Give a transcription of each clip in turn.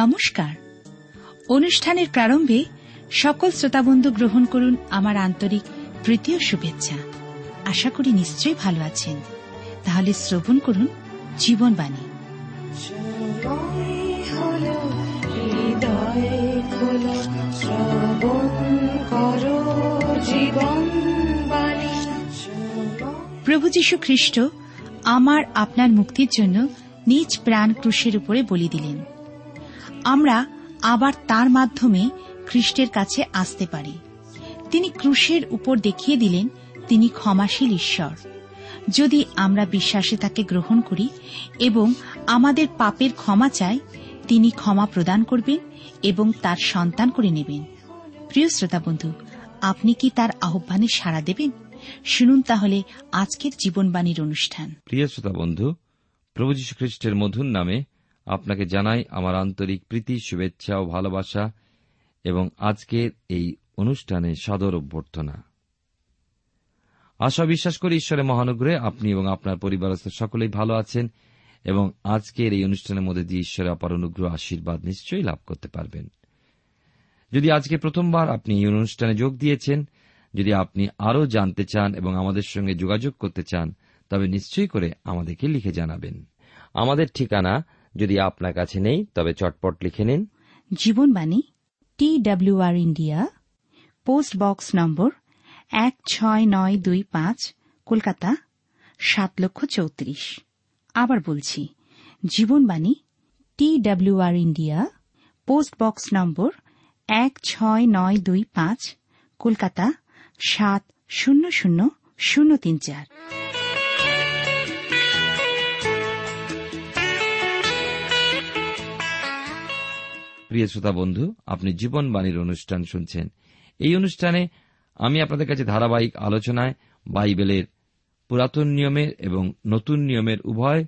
নমস্কার। অনুষ্ঠানের প্রারম্ভে সকল শ্রোতাবন্ধু গ্রহণ করুন আমার আন্তরিক তৃতীয় শুভেচ্ছা। আশা করি নিশ্চয়ই ভালো আছেন। তাহলে শ্রবণ করুন জীবনবাণী। প্রভু যীশু খ্রিস্ট আমার আপনার মুক্তির জন্য নিজ প্রাণ ক্রুশের উপরে বলি দিলেন। আমরা আবার তার মাধ্যমে খ্রিস্টের কাছে আসতে পারি। তিনি ক্রুশের উপর দেখিয়ে দিলেন, তিনি ক্ষমাশীল ঈশ্বর। যদি আমরা বিশ্বাসে তাকে গ্রহণ করি এবং আমাদের পাপের ক্ষমা চাই, তিনি ক্ষমা প্রদান করবেন এবং তার সন্তান করে নেবেন। প্রিয় শ্রোতা বন্ধু, আপনি কি তার আহ্বানে সাড়া দেবেন? শুনুন তাহলে আজকের জীবনবাণীর অনুষ্ঠান। প্রিয় শ্রোতা বন্ধু, প্রভু যীশু খ্রিস্টের মধুর নামে আপনাকে জানাই আমার আন্তরিক প্রীতি, শুভেচ্ছা ও ভালোবাসা এবং আজকের এই অনুষ্ঠানে সদর অভ্যর্থনা। আশা বিশ্বাস করি ঈশ্বরের মহানুগ্রহে আপনি এবং আপনার পরিবারস্থ সকলেই ভালো আছেন এবং আজকের এই অনুষ্ঠানের মধ্যে দিয়ে ঈশ্বরের অপার অনুগ্রহ, আশীর্বাদ নিশ্চয়ই লাভ করতে পারবেন। যদি আজকে প্রথমবার আপনি এই অনুষ্ঠানে যোগ দিয়েছেন, যদি আপনি আরও জানতে চান এবং আমাদের সঙ্গে যোগাযোগ করতে চান, তবে নিশ্চয়ই করে আমাদেরকে লিখে জানাবেন। আমাদের ঠিকানা যদি আপনার কাছে নেই, তবে চটপট লিখে নিন। Jibanbani T WR India, post box number এক ছয় নয় দুই পাঁচ, কলকাতা, সাত লক্ষ চৌত্রিশ। আবার বলছি, Jibanbani T WR India, post box number এক ছয় নয় দুই পাঁচ, কলকাতা, সাত শূন্য শূন্য শূন্য তিন চার। প্রিয় শ্রোতা বন্ধু, আপনি জীবনবাণীর অনুষ্ঠান শুনছেন। এই অনুষ্ঠানে আমি আপনাদের কাছে ধারাবাহিক আলোচনায় বাইবেলের পুরাতন নিয়মের এবং নতুন নিয়মের উভয়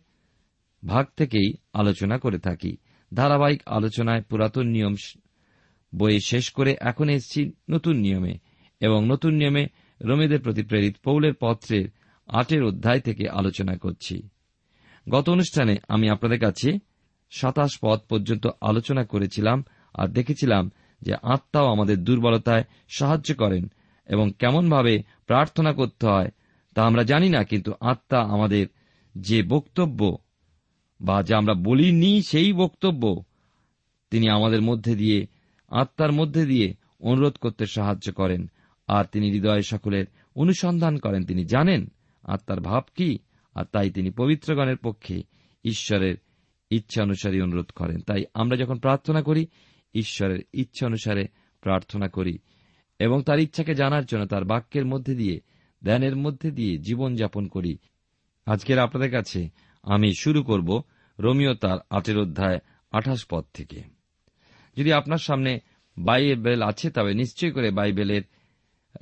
ভাগ থেকেই আলোচনা করে থাকি। ধারাবাহিক আলোচনায় পুরাতন নিয়ম বইয়ে শেষ করে এখন এসেছি নতুন নিয়মে এবং নতুন নিয়মে রোমেদের প্রতি প্রেরিত পৌলের পত্রের আটের অধ্যায় থেকে আলোচনা করছি। গত অনুষ্ঠানে আমি আপনাদের কাছে সাতাশ পদ পর্যন্ত আলোচনা করেছিলাম আর দেখেছিলাম যে আত্মাও আমাদের দুর্বলতায় সাহায্য করেন এবং কেমনভাবে প্রার্থনা করতে হয় তা আমরা জানি না, কিন্তু আত্মা আমাদের যে বক্তব্য বা যা আমরা বলিনি সেই বক্তব্য, তিনি আমাদের মধ্যে দিয়ে, আত্মার মধ্যে দিয়ে অনুরোধ করতে সাহায্য করেন আর তিনি হৃদয় সকলের অনুসন্ধান করেন। তিনি জানেন আত্মার ভাব কি আর তাই তিনি পবিত্রগণের পক্ষে ঈশ্বরের ইচ্ছা অনুসারে অনুরোধ করেন। তাই আমরা যখন প্রার্থনা করি, ঈশ্বরের ইচ্ছা অনুসারে প্রার্থনা করি এবং তার ইচ্ছাকে জানার জন্য তার বাক্যের মধ্যে দিয়ে, ধ্যানের মধ্যে দিয়ে জীবন যাপন করি। আজকের আপনাদের কাছে আমি শুরু করব রোমিও তার আটের অধ্যায় আঠাশ পদ থেকে। যদি আপনার সামনে বাইবেল আছে, তবে নিশ্চয় করে বাইবেলের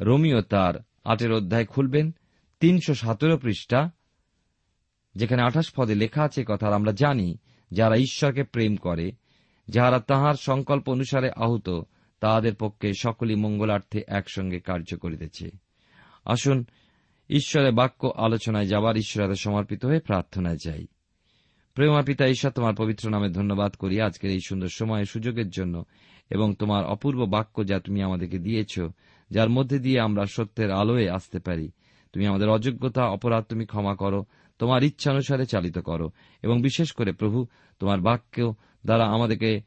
রোমিও তার আটের অধ্যায় খুলবেন। তিনশো সতেরো পৃষ্ঠা, যেখানে আঠাশ পদে লেখা আছে কথা আমরা জানি যারা ঈশ্বরকে প্রেম করে, যাহারা তাহার সংকল্প অনুসারে আহত, তাহাদের পক্ষে সকলই মঙ্গলার্থে একসঙ্গে কার্য করিতেছে। আসুন, ঈশ্বরের বাক্য আলোচনায় যাবার ঈশ্বরের সমর্পিত হয়ে প্রার্থনায় যাই। প্রেমা পিতা ঈশ্বর, তোমার পবিত্র নামে ধন্যবাদ করি আজকের এই সুন্দর সময় সুযোগের জন্য, এবং তোমার অপূর্ব বাক্য যা তুমি আমাদেরকে দিয়েছ, যার মধ্যে দিয়ে আমরা সত্যের আলোয় আসতে পারি। তুমি আমাদের অযোগ্যতা, অপরাধ তুমি ক্ষমা করো তোমার ইচ্ছা অনুসারে চালিত করো, এবং বিশেষ করে প্রভু, তোমার বাক্য দ্বারা আমাদেরকে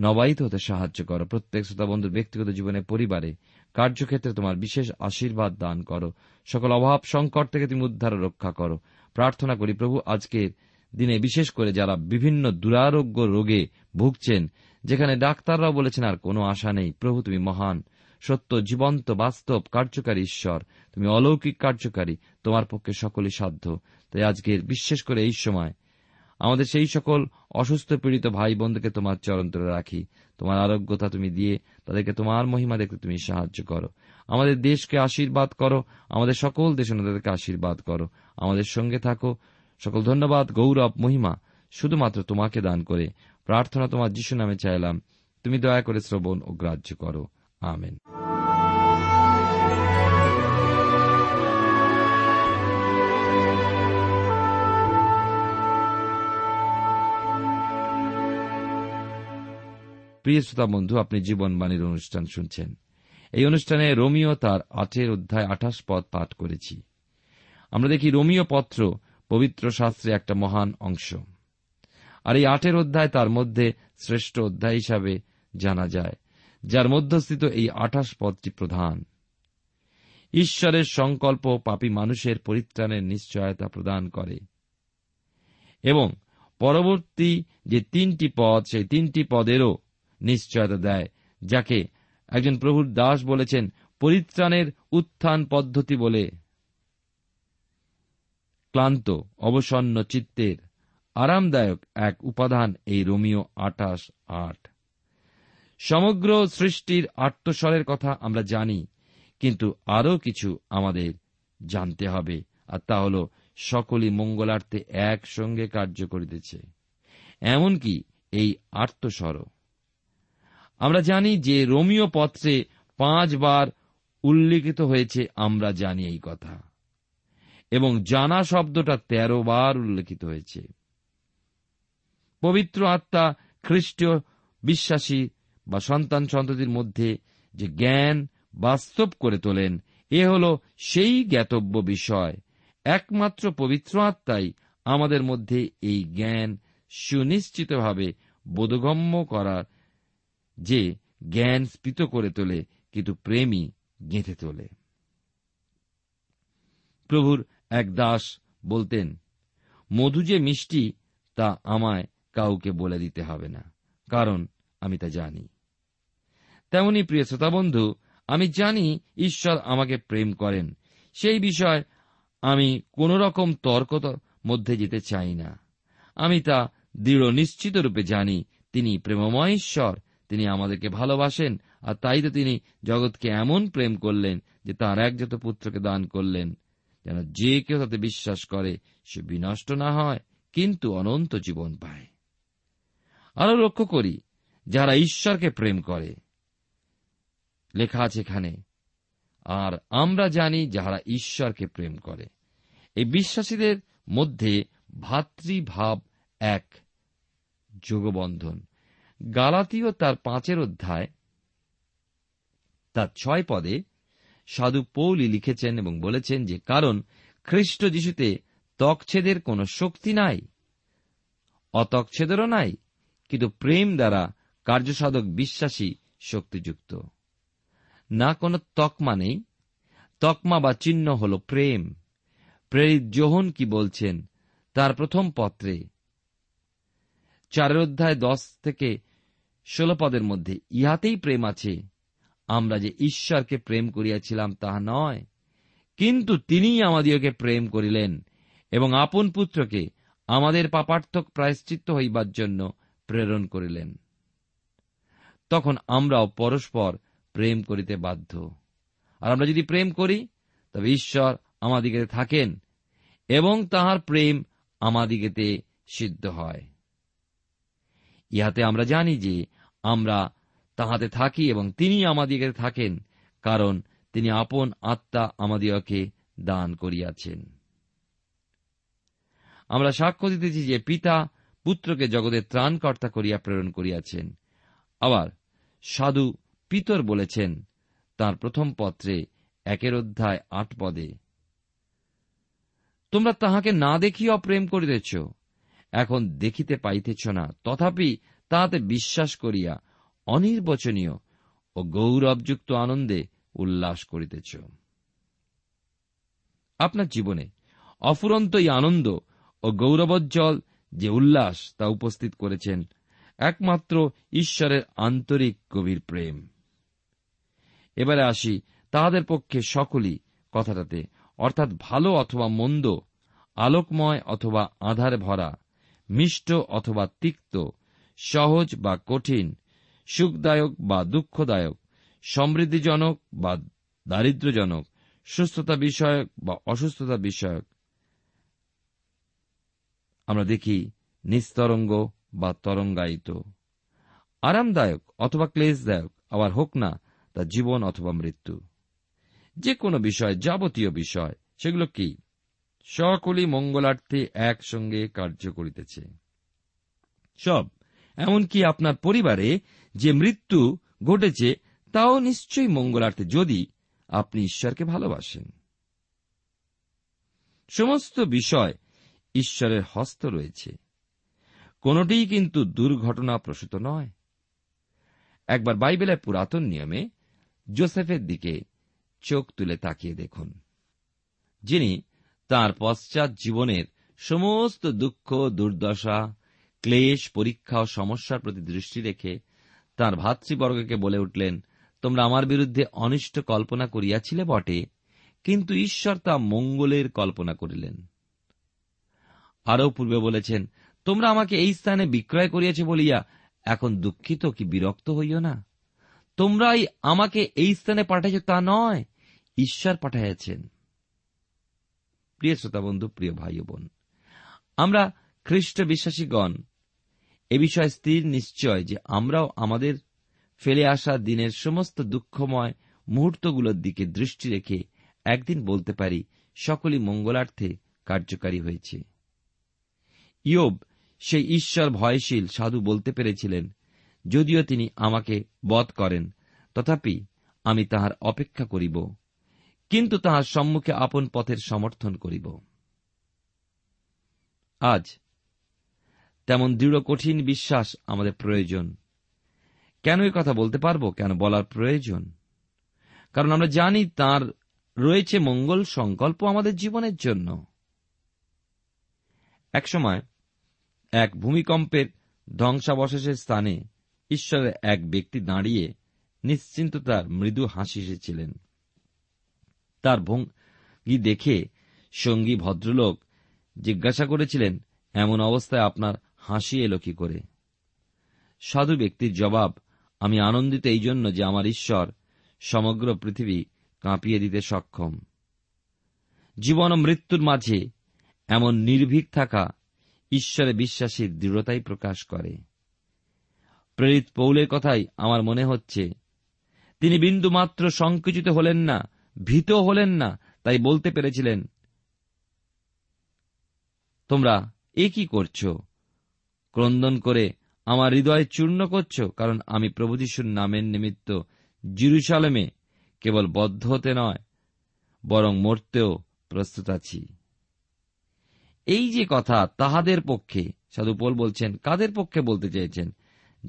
নবায়িত হতে সাহায্য করো। প্রত্যেক শ্রোতা বন্ধুর ব্যক্তিগত জীবনে, পরিবারে, কার্যক্ষেত্রে তোমার বিশেষ আশীর্বাদ দান করো। সকল অভাব সংকট থেকে তুমি উদ্ধার রক্ষা করো। প্রার্থনা করি, প্রভু, আজকের দিনে বিশেষ করে যারা বিভিন্ন দুরারোগ্য রোগে ভুগছেন, যেখানে ডাক্তাররাও বলেছেন আর কোনো আশা নেই, প্রভু, তুমি মহান সত্য, জীবন্ত, বাস্তব, কার্যকারী ঈশ্বর। তুমি অলৌকিক কার্যকারী, তোমার পক্ষে সকলই সাধ্য। তাই আজকের বিশেষ করে এই সময় আমাদের সেই সকল অসুস্থ পীড়িত ভাই বোনদেরকে তোমার চরন্তরে রাখি। তোমার আরোগ্যতা তুমি দিয়ে তাদেরকে তোমার মহিমা দেখতে তুমি সাহায্য করো। আমাদের দেশকে আশীর্বাদ করো, আমাদের সকল দেশ তাদেরকে আশীর্বাদ করো। আমাদের সঙ্গে থাকো। সকল ধন্যবাদ, গৌরব, মহিমা, শুধুমাত্র তোমাকে দান করে। প্রার্থনা তোমার যিশু নামে চাইলাম। তুমি দয়া করে শ্রবণ ও গ্রাহ্য করো। আমেন প্রিয় শ্রোতা বন্ধু, আপনি জীবনবাণীর অনুষ্ঠান শুনছেন। এই অনুষ্ঠানে রোমিও তার আটের অধ্যায় আঠাশ পদ পাঠ করেছি। আমরা দেখি রোমিও পত্র পবিত্র শাস্ত্রে একটা মহান অংশ। আর এই আটের অধ্যায় তার মধ্যে শ্রেষ্ঠ অধ্যায় হিসাবে জানা যায়। যার মধ্যস্থিত এই আঠাশ পদটি প্রধান। ঈশ্বরের সংকল্প পাপী মানুষের পরিত্রাণের নিশ্চয়তা প্রদান করে। এবং পরবর্তী যে তিনটি পদ, সেই তিনটি পদেরও নিশ্চয়তা দেয়, যাকে একজন প্রভুর দাস বলেছেন পরিত্রাণের উত্থান পদ্ধতি বলে। ক্লান্ত, অবসন্ন চিত্তের আরামদায়ক এক উপাদান এই রোমিও আটাশ আট। সমগ্র সৃষ্টির আত্মস্বরের কথা আমরা জানি, কিন্তু আরও কিছু আমাদের জানতে হবে, আর তা হল সকলই মঙ্গলার্থে একসঙ্গে কার্য করিতেছে। এমনকি এই আত্মস্বরও আমরা জানি যে রোমিও পত্রে পাঁচবার উল্লিখিত হয়েছে, আমরা জানি এই কথা। এবং জানা শব্দটা তেরো বার উল্লেখিত হয়েছে। পবিত্র আত্মা খ্রিস্টীয় বিশ্বাসী বা সন্তান সন্ততির মধ্যে যে জ্ঞান বাস্তব করে তোলেন, এ হল সেই জ্ঞাতব্য বিষয়। একমাত্র পবিত্র আত্মাই আমাদের মধ্যে এই জ্ঞান সুনিশ্চিতভাবে বোধগম্য করার যে জ্ঞান স্ফীত করে তোলে, কিন্তু প্রেমই গেঁথে তোলে। প্রভুর এক দাস বলতেন, মধু যে মিষ্টি, তা আমায় কাউকে বলে দিতে হবে না, কারণ আমি তা জানি। তেমনি প্রিয় শ্রোতা বন্ধু আমি জানি ঈশ্বর আমাকে প্রেম করেন। সেই বিষয় আমি কোন রকম তর্ক মধ্যে যেতে চাই না। আমি তা দৃঢ় নিশ্চিত রূপে জানি। তিনি প্রেমময় ঈশ্বর, তিনি আমাদেরকে ভালোবাসেন, আর তাই তো তিনি জগৎকে এমন প্রেম করলেন যে তার একজাত পুত্রকে দান করলেন, যেন যে কেউ তাতে বিশ্বাস করে সে বিনষ্ট না হয়, কিন্তু অনন্ত জীবন পায়। আরও লক্ষ্য করি, যারা ঈশ্বরকে প্রেম করে লেখা আছে এখানে। আর আমরা জানি যাহারা ঈশ্বরকে প্রেম করে। এই বিশ্বাসীদের মধ্যে ভাতৃভাব এক, যোগবন্ধন। গালাতীয় তার পাঁচের অধ্যায়, তার ছয় পদে সাধু পৌলি লিখেছেন এবং বলেছেন যে, কারণ খ্রিস্ট যিশুতে ত্বকছেদের কোন শক্তি নাই, অতকছেদেরও নাই, কিন্তু প্রেম দ্বারা কার্যসাধক বিশ্বাসী শক্তিযুক্ত। না কোনো তকমা নেই। তকমা বা চিহ্ন হল প্রেম। প্রেরিত যোহন কি বলছেন? তার প্রথম পত্রে। চারের অধ্যায় দশ থেকে ষোল পদের মধ্যে, ইহাতেই প্রেম আছে। আমরা যে ঈশ্বরকে প্রেম করিয়াছিলাম, তাহা নয়। কিন্তু তিনিই আমাদিওকে প্রেম করিলেন এবং আপন পুত্রকে আমাদের পাপার্থক প্রায়শ্চিত্ত হইবার জন্য প্রেরণ করিলেন। তখন আমরাও পরস্পর প্রেম করিতে বাধ্য। আর আমরা যদি প্রেম করি, তবে ঈশ্বর আমাদিকে থাকেন এবং তাহার প্রেম আমাদিগেতে সিদ্ধ হয়। ইহাতে আমরা জানি যে আমরা তাহাতে থাকি এবং তিনি আমাদিকে থাকেন, কারণ তিনি আপন আত্মা আমাদিওকে দান করিয়াছেন। আমরা সাক্ষ্য দিতেছি যে পিতা পুত্রকে জগতের ত্রাণকর্তা করিয়া প্রেরণ করিয়াছেন। আবার সাধু পিতর বলেছেন, তার প্রথম পত্রে একের অধ্যায় আট পদে, তোমরা তাহাকে না দেখিয়া প্রেম করিতেছ, এখন দেখিতে পাইতেছ না। তথাপি তাহাতে বিশ্বাস করিয়া অনির্বচনীয় ও গৌরবযুক্ত আনন্দে উল্লাস করিতেছ। আপনার জীবনে অফুরন্ত এই আনন্দ ও গৌরবোজ্জ্বল যে উল্লাস তা উপস্থিত করেছেন, একমাত্র ঈশ্বরের আন্তরিক গভীর প্রেম। এবারে আসি তাহাদের পক্ষে সকলই কথাটাতে, অর্থাৎ ভালো অথবা মন্দ, আলোকময় অথবা আধার ভরা, মিষ্ট অথবা তিক্ত, সহজ বা কঠিন, সুখদায়ক বা দুঃখদায়ক, সমৃদ্ধিজনক বা দারিদ্র্যজনক, সুস্থতা বিষয়ক বা অসুস্থতা বিষয়ক। আমরা দেখি নিস্তরঙ্গ বা তরঙ্গায়িত। আরামদায়ক অথবা ক্লেশদায়ক, আবার হোক না তা জীবন অথবা মৃত্যু। যে কোনো বিষয়, যাবতীয় বিষয়, সেগুলো কি? সকলই মঙ্গলার্থে একসঙ্গে কার্য করিতেছে। সব, এমনকি আপনার পরিবারে যে মৃত্যু ঘটেছে, তাও নিশ্চয়ই মঙ্গলার্থে যদি আপনি ঈশ্বরকে ভালোবাসেন। সমস্ত বিষয় ঈশ্বরের হস্ত রয়েছে। কোনটিই কিন্তু দুর্ঘটনা প্রসূত নয়। একবার বাইবেলের পুরাতন নিয়মে জোসেফের দিকে চোখ তুলে তাকিয়ে দেখুন, যিনি তার পশ্চাৎ জীবনের সমস্ত দুঃখ, দুর্দশা, ক্লেশ, পরীক্ষা ও সমস্যার প্রতি দৃষ্টি রেখে তার ভাতৃবর্গকে বলে উঠলেন, তোমরা আমার বিরুদ্ধে অনিষ্ট কল্পনা করিয়াছিলে বটে, কিন্তু ঈশ্বর তা মঙ্গলের কল্পনা করিলেন। আরও পূর্বে বলেছেন, তোমরা আমাকে এই স্থানে বিক্রয় করিয়াছে বলিয়া এখন দুঃখিত কি বিরক্ত হইও না? তোমরাই আমাকে এই স্থানে পাঠাইছ তা নয়, ঈশ্বর পাঠাইয়াছেন। প্রিয় শ্রোতা বন্ধু প্রিয় ভাই বোন, আমরা খ্রিস্ট বিশ্বাসীগণ, এ বিষয়ে স্থির নিশ্চয় যে আমরাও আমাদের ফেলে আসা দিনের সমস্ত দুঃখময় মুহূর্তগুলোর দিকে দৃষ্টি রেখে একদিন বলতে পারি, সকলই মঙ্গলার্থে কার্যকারী হয়েছে। ইয়োব, সেই ঈশ্বর ভয়শীল সাধু বলতে পেরেছিলেন যদিও তিনি আমাকে বধ করেন, তথাপি আমি তাহার অপেক্ষা করিব, কিন্তু তাহার সম্মুখে আপন পথের সমর্থন করিব। আজ তেমন দৃঢ় কঠিন বিশ্বাস আমাদের প্রয়োজন। কেন এই কথা বলতে পারব? কেন বলার প্রয়োজন? কারণ আমরা জানি তার রয়েছে মঙ্গল সংকল্প আমাদের জীবনের জন্য। একসময় এক ভূমিকম্পের ধ্বংসাবশেষের স্থানে ঈশ্বরের এক ব্যক্তি দাঁড়িয়ে নিশ্চিন্ত তার মৃদু হাসি এসেছিলেন তার ভঙ্গি দেখে সঙ্গী ভদ্রলোক জিজ্ঞাসা করেছিলেন, এমন অবস্থায় আপনার হাসি এলো কি করে? সাধু ব্যক্তির জবাব, আমি আনন্দিত এই জন্য যে আমার ঈশ্বর সমগ্র পৃথিবী কাঁপিয়ে দিতে সক্ষম। জীবন ও মৃত্যুর মাঝে এমন নির্ভীক থাকা ঈশ্বরে বিশ্বাসীর দৃঢ়তাই প্রকাশ করে। প্রেরিত পৌলের কথাই আমার মনে হচ্ছে। তিনি বিন্দুমাত্র সংকুচিত হলেন না, ভীত হলেন না, তাই বলতে পেরেছিলেন, তোমরা এ কি করছ? ক্রন্দন করে আমার হৃদয় চূর্ণ করছ, কারণ আমি প্রভু যিশুর নামের নিমিত্ত জিরুসালেমে কেবল বদ্ধ হতে নয়, বরং মরতেও প্রস্তুত আছি। এই যে কথা তাহাদের পক্ষে সাধুপোল বলছেন, কাদের পক্ষে বলতে চেয়েছেন?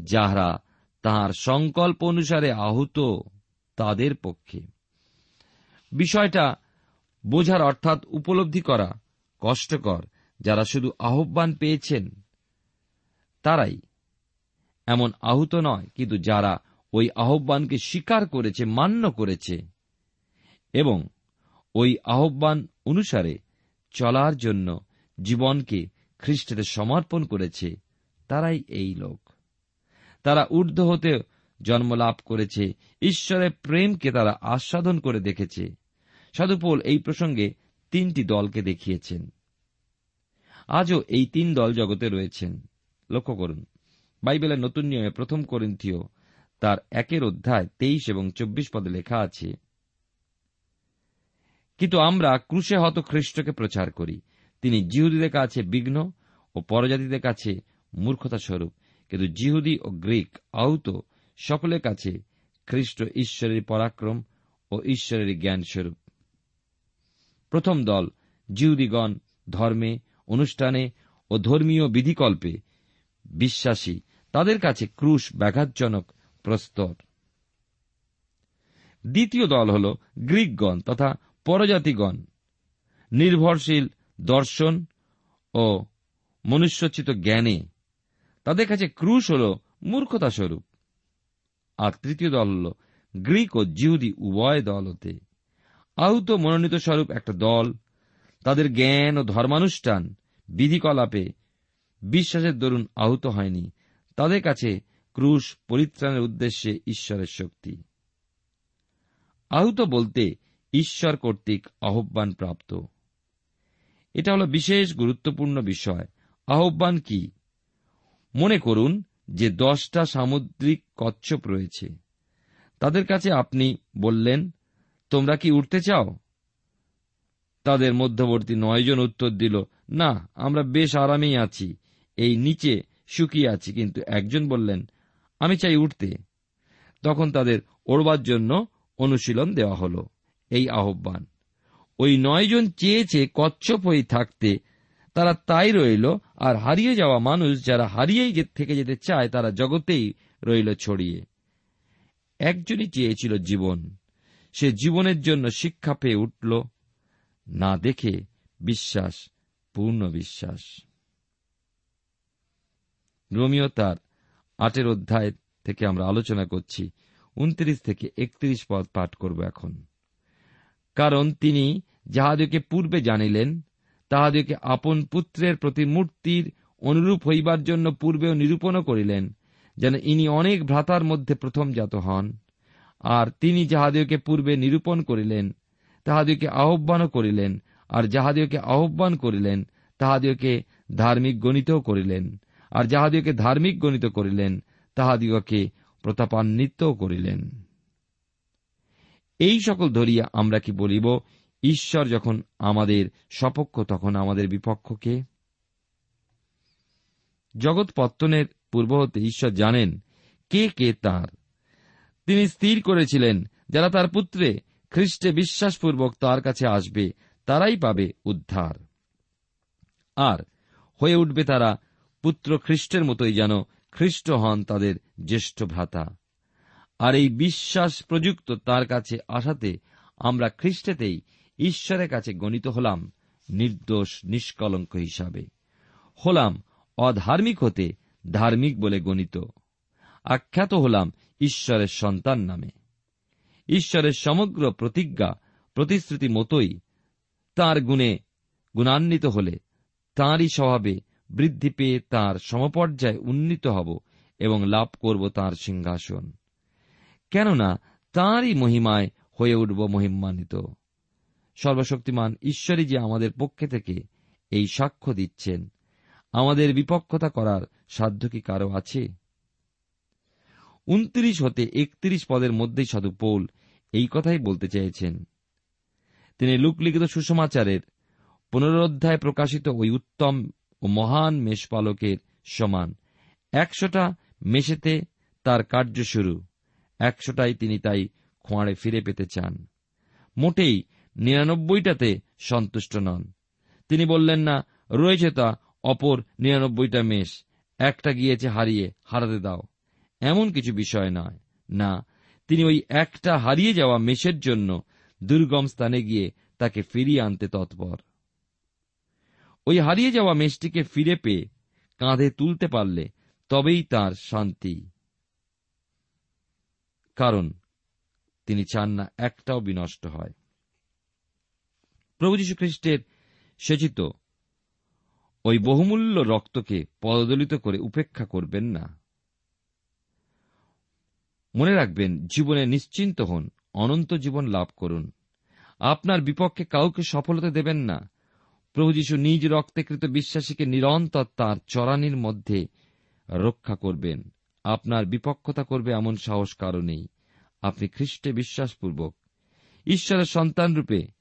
যাহারা তাহার সংকল্প অনুসারে আহুত তাদের পক্ষে। বিষয়টা বোঝার অর্থাৎ উপলব্ধি করা কষ্টকর, যারা শুধু আহ্বান পেয়েছেন তারাই এমন আহুত নয়, কিন্তু যারা ওই আহ্বানকে স্বীকার করেছে, মান্য করেছে এবং ওই আহ্বান অনুসারে চলার জন্য জীবনকে খ্রিস্টদের সমর্পণ করেছে, তারাই এই লোক। তারা ঊর্ধ্ব হতে জন্মলাভ করেছে। ঈশ্বরের প্রেমকে তারা আস্বাদন করে দেখেছে। সাধুপোল এই প্রসঙ্গে তিনটি দলকে দেখিয়েছেন। আজও এই তিন দল জগতে রয়েছেন। লক্ষ্য করুন, বাইবেলের নতুন নিয়মে প্রথম করিন্থীয় তার একের অধ্যায় তেইশ এবং চব্বিশ পদে লেখা আছে, কিন্তু আমরা ক্রুশে হত খ্রিস্টকে প্রচার করি। তিনি জিহুদীদের কাছে বিঘ্ন ও পরজাতিদের কাছে মূর্খতা স্বরূপ কিন্তু জিহুদি ও গ্রিক আহত সকলের কাছে খ্রিস্ট ঈশ্বরের পরাক্রম ও ঈশ্বরের জ্ঞান স্বরূপ প্রথম দল জিহুদিগণ ধর্মে, অনুষ্ঠানে ও ধর্মীয় বিধিকল্পে বিশ্বাসী। তাদের কাছে ক্রুশ ব্যাঘাতজনক প্রস্তর। দ্বিতীয় দল হল গ্রিকগণ তথা পরজাতিগণ। নির্ভরশীল দর্শন ও মনুষ্যচিত জ্ঞানে তাদের কাছে ক্রুশ হল মূর্খতা স্বরূপ আর তৃতীয় দল হল গ্রিক ও জিহুদি উভয় দল হতে। আহত মনোনীত স্বরূপ একটা দল, তাদের জ্ঞান ও ধর্মানুষ্ঠান, বিধিকলাপে বিশ্বাসের দরুন আহত হয়নি। তাদের কাছে ক্রুশ পরিত্রাণের উদ্দেশ্যে ঈশ্বরের শক্তি। আহত বলতে ঈশ্বর কর্তৃক আহ্বান প্রাপ্ত এটা হল বিশেষ গুরুত্বপূর্ণ বিষয়। আহ্বান কি? মনে করুন যে দশটা সামুদ্রিক কচ্ছপ রয়েছে। তাদের কাছে আপনি বললেন, তোমরা কি উঠতে চাও? তাদের মধ্যবর্তী নয়জন উত্তর দিল, না, আমরা বেশ আরামেই আছি, এই নিচে শুকিয়ে আছি। কিন্তু একজন বললেন, আমি চাই উঠতে তখন তাদের ওড়বার জন্য অনুশীলন দেওয়া হল। এই আহ্বান। ওই নয়জন চেয়েছে কচ্ছপ হয়ে থাকতে তারা তাই রইল, আর হারিয়ে যাওয়া মানুষ যারা হারিয়েই থেকে যেতে চায়, তারা জগতেই রইল ছড়িয়ে। একজনই চেয়েছিল জীবন। সে জীবনের জন্য শিক্ষা পেয়ে উঠল, না দেখে বিশ্বাস, পূর্ণ বিশ্বাস। রোমিও তার আটের অধ্যায় থেকে আমরা আলোচনা করছি। উনত্রিশ থেকে একত্রিশ পদ পাঠ করব এখন। কারণ তিনি যাহাদেরকে পূর্বে জানিলেন তাহাদেরকে আপন পুত্রের প্রতি মূর্তির অনুরূপ হইবার জন্য পূর্বেও নিরূপণও করিলেন, যেন ইনি অনেক ভ্রাতার মধ্যে প্রথম জাত হন। আর তিনি যাহাদেরকে পূর্বে নিরূপণ করিলেন তাহাদেরকে আহ্বানও করিলেন, আর যাহাদেরকে আহ্বান করিলেন তাহাদিওকে ধার্মিক গণিতও করিলেন, আর যাহাদিওকে ধার্মিক গণিত করিলেন, তাহাদিগকে প্রতাপান্বিতও করিলেন। এই সকল ধরিয়া আমরা কি বলিব ঈশ্বর যখন আমাদের সপক্ষ, তখন আমাদের বিপক্ষকে জগৎ পত্তনের পূর্ব হতে ঈশ্বর জানেন কে কে তার। তিনি স্থির করেছিলেন, যারা তার পুত্রে খ্রিস্টে বিশ্বাসপূর্বক তার কাছে আসবে, তারাই পাবে উদ্ধার। আর হয়ে উঠবে তারা পুত্র খ্রিস্টের মতোই যেন খ্রিস্ট হন তাদের জ্যেষ্ঠ ভ্রাতা। আর এই বিশ্বাস প্রযুক্ত তার কাছে আসাতে আমরা খ্রিস্টেতেই ঈশ্বরের কাছে গণিত হলাম নির্দোষ, নিষ্কলঙ্ক হিসাবে। হলাম অধার্মিক হতে ধার্মিক বলে গণিত। আখ্যাত হলাম ঈশ্বরের সন্তান নামে। ঈশ্বরের সমগ্র প্রতিজ্ঞা, প্রতিশ্রুতি মতোই তার গুণে গুণান্বিত হলে তাঁরই স্বভাবে বৃদ্ধি পেয়ে তাঁর সমপর্যায়ে উন্নীত হব এবং লাভ করব তাঁর সিংহাসন। কেননা তাঁরই মহিমায় হয়ে উঠব মহিমান্বিত সর্বশক্তিমান ঈশ্বরই যে আমাদের পক্ষে থেকে এই সাক্ষ্য দিচ্ছেন, আমাদের বিপক্ষতা করার সাধ্য কি কারও আছে? উনত্রিশ হতে একত্রিশ পদের মধ্যেই সাধু পৌল এই কথাই বলতে চেয়েছেন। তিনি লুকলিখিত সুষমাচারের পুনরোধ্যায় প্রকাশিত ওই উত্তম ও মহান মেষপালকের সমান একশোটা মেশেতে তার কার্য শুরু, একশোটাই তিনি তাই খোঁয়াড়ে ফিরে পেতে চান। মোটেই নিরানব্বইটাতে সন্তুষ্ট নন। তিনি বললেন, না, রয়েছে তা, অপর নিরানব্বইটা মেষ। একটা গিয়েছে হারিয়ে, হারাতে দাও। এমন কিছু বিষয় নয়। না, তিনি ওই একটা হারিয়ে যাওয়া মেষের জন্য দুর্গম স্থানে গিয়ে তাকে ফিরিয়ে আনতে তৎপর। ওই হারিয়ে যাওয়া মেষটিকে ফিরে পেয়ে কাঁধে তুলতে পারলে তবেই তার শান্তি। কারণ তিনি চান না একটাও বিনষ্ট হয়। প্রভু যীশু খ্রিস্টের সেচিত ওই বহুমূল্য রক্তকে পদদলিত করে উপেক্ষা করবেন না। মনে রাখবেন, জীবনে নিশ্চিন্ত হন, অনন্ত জীবন লাভ করুন। আপনার বিপক্ষে কাউকে সফলতা দেবেন না। প্রভু যীশু নিজ রক্তেকৃত বিশ্বাসীকে নিরন্তর তার চরানির মধ্যে রক্ষা করবেন। আপনার বিপক্ষতা করবে এমন সাহস কারও নেই। আপনি খ্রিস্টে বিশ্বাসপূর্বক ঈশ্বরের সন্তান রূপে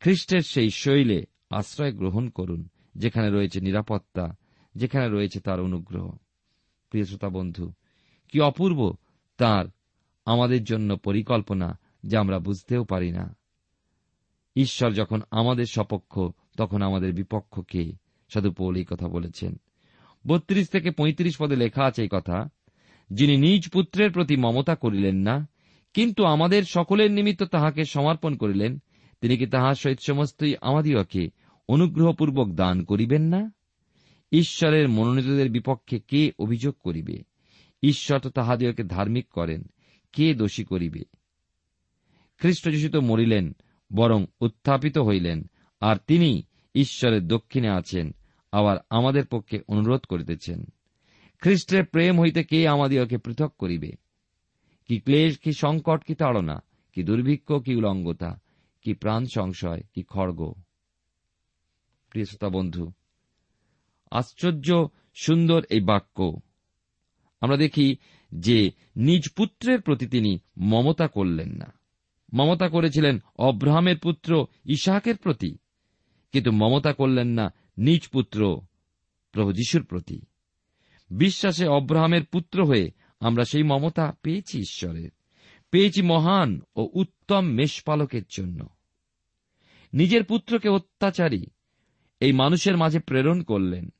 খ্রিস্টের সেই শৈলে আশ্রয় গ্রহণ করুন, যেখানে রয়েছে নিরাপত্তা, যেখানে রয়েছে তার অনুগ্রহ। প্রিয় শ্রোতা বন্ধু, কি অপূর্ব তার আমাদের জন্য পরিকল্পনা যা আমরা বুঝতেও পারি না। ঈশ্বর যখন আমাদের সপক্ষ, তখন আমাদের বিপক্ষ কে? সাধু পৌল এই কথা বলেছেন। বত্রিশ থেকে পঁয়ত্রিশ পদে লেখা আছে এই কথা, যিনি নিজ পুত্রের প্রতি মমতা করিলেন না, কিন্তু আমাদের সকলের নিমিত্ত তাহাকে সমর্পণ করিলেন তিনি কি তাহার সহিত সমস্তই আমাদিওকে অনুগ্রহপূর্বক দান করিবেন না? ঈশ্বরের মনোনীতদের বিপক্ষে কে অভিযোগ করিবে? ঈশ্বর তো তাহাদিওকে ধার্মিক করেন, কে দোষী করিবে? খ্রিস্ট মরিলেন, বরং উত্থাপিত হইলেন, আর তিনি ঈশ্বরের দক্ষিণে আছেন, আবার আমাদের পক্ষে অনুরোধ করিতেছেন। খ্রিস্টের প্রেম হইতে কে আমাদিওকে পৃথক করিবে? কি ক্লেশ, কি সংকট, কি তাড়না, কি দুর্ভিক্ষ, কি উলঙ্গতা কি প্রাণ সংশয়, কি খড়গ? বন্ধু, আশ্চর্য সুন্দর এই বাক্য। আমরা দেখি যে নিজ পুত্রের প্রতি তিনি মমতা করলেন না। মমতা করেছিলেন অব্রাহামের পুত্র ইশাকের প্রতি, কিন্তু মমতা করলেন না নিজ পুত্র প্রভু যীশুর প্রতি। বিশ্বাসে অব্রাহামের পুত্র হয়ে আমরা সেই মমতা পেয়েছি ঈশ্বরের। পেয়েছি মহান ও উত্তম মেষপালকের জন্য। নিজের পুত্রকে অত্যাচারী এই মানুষের মাঝে প্রেরণ করলেন।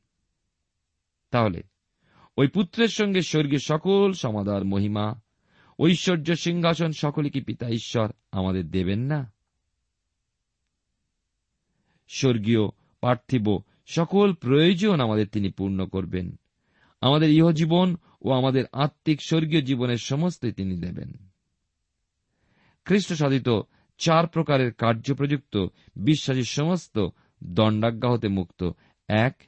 তাহলে ওই পুত্রের সঙ্গে স্বর্গীয় সকল সমাদার, মহিমা, ঐশ্বর্য, সিংহাসন সকলে কি পিতা ঈশ্বর আমাদের দেবেন না? স্বর্গীয় পার্থিব সকল প্রয়োজন আমাদের তিনি পূর্ণ করবেন। আমাদের ইহজীবন ও আমাদের আত্মিক স্বর্গীয় জীবনের সমস্ত তিনি দেবেন। খ্রিস্ট সাধিত চার প্রকারের কার্যপ্রযুক্ত বিশ্বাসী সমস্ত দণ্ডাজ্ঞা হতে মুক্ত। এক,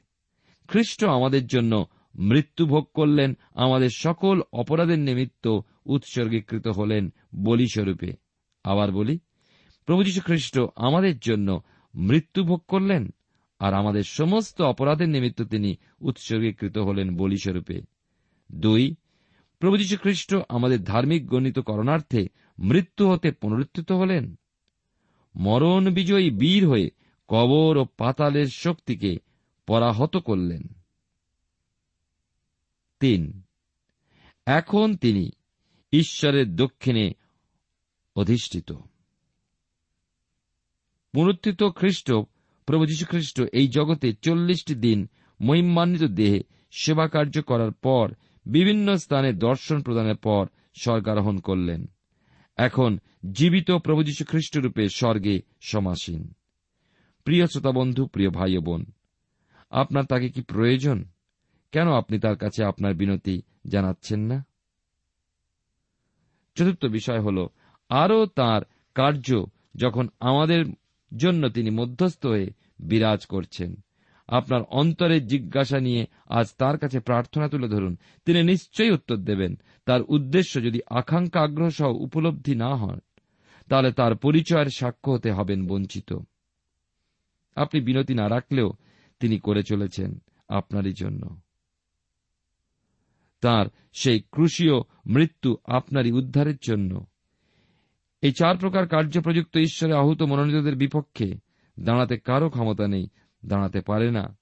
খ্রিস্ট আমাদের জন্য মৃত্যু ভোগ করলেন, আমাদের সকল অপরাধের নিমিত্ত উৎসর্গীকৃত হলেন বলিস্বরূপে। আবার বলি, প্রভু যীশু খ্রিস্ট আমাদের জন্য মৃত্যু ভোগ করলেন আর আমাদের সমস্ত অপরাধের নিমিত্ত তিনি উৎসর্গীকৃত হলেন বলিস্বরূপে। দুই প্রভু যীশু খ্রিস্ট আমাদের ধার্মিক গণিত করণার্থে মৃত্যু হতে পুনরুত্থিত হলেন। মরণ বিজয়ী বীর হয়ে কবর ও পাতালের শক্তিকে পরাহত করলেন। তিন। এখন তিনি ঈশ্বরের দক্ষিণে অধিষ্ঠিত। পুনরুত্থিত খ্রিস্ট, প্রভু যীশুখ্রিস্ট এই জগতে চল্লিশটি দিন মহিমান্বিত দেহে সেবা কার্য করার পর বিভিন্ন স্থানে দর্শন প্রদানের পর স্বর্গারোহণ করলেন। এখন জীবিত প্রভু যীশু খ্রিস্টরূপে স্বর্গে সমাসীন। প্রিয় শ্রোতা বন্ধু, প্রিয় ভাই বোন, আপনার তাকে কি প্রয়োজন? কেন আপনি তার কাছে আপনার বিনতি জানাচ্ছেন না? চতুর্থ বিষয় হল, আরও তার কার্য যখন আমাদের জন্য তিনি মধ্যস্থ হয়ে বিরাজ করছেন। আপনার অন্তরের জিজ্ঞাসা নিয়ে আজ তার কাছে প্রার্থনা তুলে ধরুন। তিনি নিশ্চয়ই উত্তর দেবেন। তার উদ্দেশ্য যদি আকাঙ্ক্ষা আগ্রহ সহ উপলব্ধি না হয় তাহলে তার পরিচয়ের সাক্ষ্য হতে হবেন বঞ্চিত। আপনি বিনতি না রাখলেও তিনি করে চলেছেন আপনারই জন্য। তার সেই ক্রুশীয় মৃত্যু আপনারই উদ্ধারের জন্য। এই চার প্রকার কার্যপ্রযুক্ত ঈশ্বরে আহত মনোনীতদের বিপক্ষে দাঁড়াতে কারও ক্ষমতা নেই। দাঁড়াতে পারে না।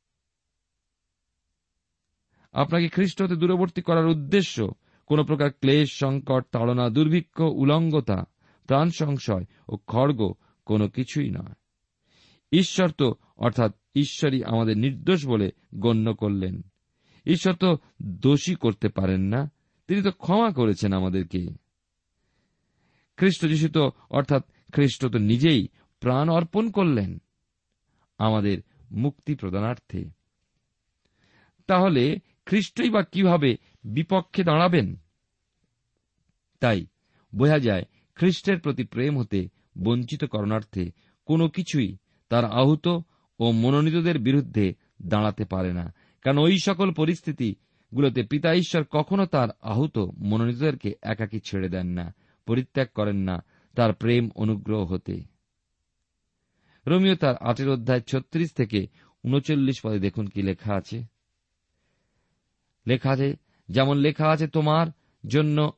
আপনাকে খ্রিস্ট হতে দূরবর্তী করার উদ্দেশ্য কোন প্রকার ক্লেশ, সংকট, তাড়না, দুর্ভিক্ষ, উলঙ্গতা, প্রাণ সংশয় ও খড়গ কোনো কিছুই নয়। ঈশ্বর তো অর্থাৎ ঈশ্বরই আমাদের নির্দোষ বলে গণ্য করলেন। ঈশ্বর তো দোষী করতে পারেন না, তিনি তো ক্ষমা করেছেন আমাদেরকে। খ্রিস্ট তো অর্থাৎ খ্রিস্ট তো নিজেই প্রাণ অর্পণ করলেন। আমাদের মুক্তি প্রদানার্থে। তাহলে খ্রিস্টই বা কীভাবে বিপক্ষে দাঁড়াবেন? তাই বোঝা যায় খ্রিস্টের প্রতি প্রেম হতে বঞ্চিত করণার্থে কোনো কিছুই তার আহত ও মনোনীতদের বিরুদ্ধে দাঁড়াতে পারে না। কারণ ওই সকল পরিস্থিতিগুলোতে পিতা ঈশ্বর কখনো তার আহত মনোনীতদেরকে একাকি ছেড়ে দেন না, পরিত্যাগ করেন না তার প্রেম অনুগ্রহ হতে। রোমিও তার আটের অধ্যায় ছত্রিশ থেকে উনচল্লিশ পদে দেখুন কি লেখা আছে। লেখা আছে, যেমন লেখা আছে, তোমার জন্য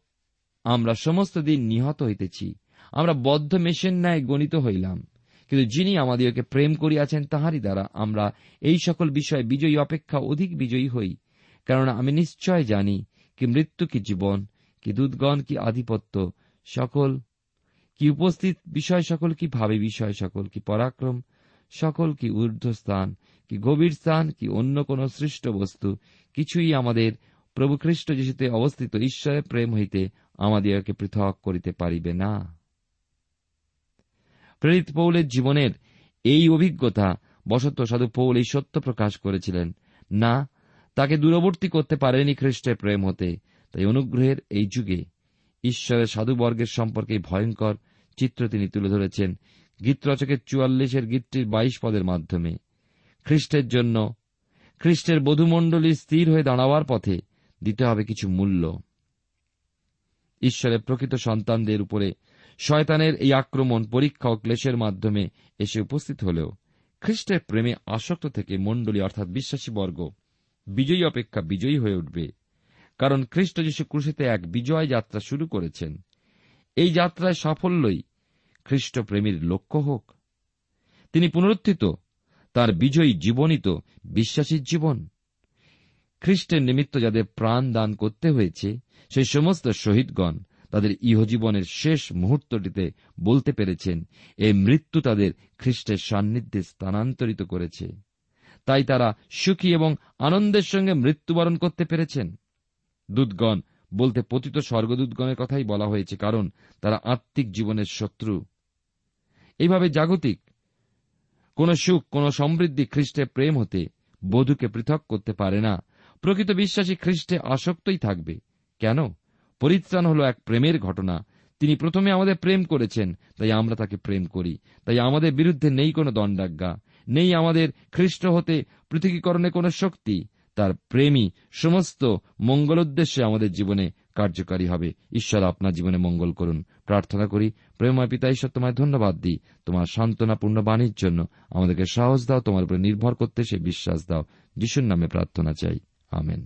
আমরা সমস্ত দিন নিহত হইতেছি। আমরা বদ্ধ মেশের ন্যায় গণিত হইলাম। কিন্তু যিনি আমাদিওকে প্রেম করিয়াছেন, তাহারই দ্বারা আমরা এই সকল বিষয়ে বিজয়ী অপেক্ষা অধিক বিজয়ী হই। কেননা আমি নিশ্চয় জানি কি মৃত্যু, কি জীবন, কি দুধগণ কি আধিপত্য, সকল কি উপস্থিত বিষয় সকল, কি ভাবে বিষয় সকল, কি পরাক্রম সকল, কি ঊর্ধ্বস্থান কি গভীর স্থান, কি অন্য কোন সৃষ্ট বস্তু, কিছুই আমাদের প্রভু খ্রিস্ট যিশুতে অবস্থিত ঈশ্বরের প্রেম হইতে আমাদিগকে পৃথক করিতে পারিবে না। প্রেরিত পৌলের জীবনের এই অভিজ্ঞতা বসত সাধু পৌল এই সত্য প্রকাশ করেছিলেন। না, তাকে দূরবর্তী করতে পারেনি খ্রিস্টের প্রেম হতে, তাই অনুগ্রহের এই যুগে ঈশ্বরের সাধুবর্গের সম্পর্কে ভয়ঙ্কর চিত্র তিনি তুলে ধরেছেন গীতরচকের চুয়াল্লিশের গীতটির বাইশ পদের মাধ্যমে। খ্রিস্টের জন্য খ্রিস্টের বধুমণ্ডলী স্থির হয়ে দাঁড়াবার পথে দিতে হবে কিছু মূল্য। ঈশ্বরের প্রকৃত সন্তানদের উপরে শয়তানের এই আক্রমণ, পরীক্ষা ও ক্লেশের মাধ্যমে এসে উপস্থিত হলেও খ্রিস্টের প্রেমে আসক্ত থেকে মণ্ডলী অর্থাৎ বিশ্বাসী বর্গ বিজয়ী অপেক্ষা বিজয়ী হয়ে উঠবে। কারণ খ্রিস্ট যীশু ক্রুশিতে এক বিজয় যাত্রা শুরু করেছেন। এই যাত্রায় সাফল্যই খ্রিস্ট প্রেমীর লক্ষ্য হোক। তিনি পুনরুত্থিত, তার বিজয়ী জীবনিত বিশ্বাসীর জীবন। খ্রিস্টের নিমিত্ত যাদের প্রাণ দান করতে হয়েছে, সেই সমস্ত শহীদগণ তাদের ইহজীবনের শেষ মুহূর্তটিতে বলতে পেরেছেন এই মৃত্যু তাদের খ্রিস্টের সান্নিধ্যে স্থানান্তরিত করেছে। তাই তারা সুখী এবং আনন্দের সঙ্গে মৃত্যুবরণ করতে পেরেছেন। দূতগণ বলতে পতিত স্বর্গদূতগণের কথাই বলা হয়েছে, কারণ তারা আত্মিক জীবনের শত্রু। এইভাবে জাগতিক, কোন সুখ, কোন সমৃদ্ধি খ্রিস্টের প্রেম হতে বধূকে পৃথক করতে পারে না। প্রকৃত বিশ্বাসী খ্রিস্টে আসক্তই থাকবে। কেন? পরিত্রাণ হল এক প্রেমের ঘটনা। তিনি প্রথমে আমাদের প্রেম করেছেন, তাই আমরা তাকে প্রেম করি। তাই আমাদের বিরুদ্ধে নেই কোনো দণ্ডাজ্ঞা, নেই আমাদের খ্রিস্ট হতে পৃথকীকরণে কোনো শক্তি। তার প্রেমই সমস্ত মঙ্গল উদ্দেশ্যে আমাদের জীবনে কার্যকারী হবে। ঈশ্বর আপনার জীবনে মঙ্গল করুন। প্রার্থনা করি, প্রেমময় পিতা ঈশ্বর, তোমায় ধন্যবাদ দিই। তোমার সান্ত্বনাপূর্ণ বাণীর জন্য আমাদেরকে সাহস দাও, তোমার উপরে নির্ভর করতে সে বিশ্বাস দাও। যিশুর নামে প্রার্থনা চাই। আমেন।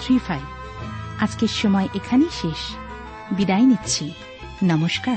three five. আজকের সময় এখানেই শেষ। বিদায় নিচ্ছি। নমস্কার।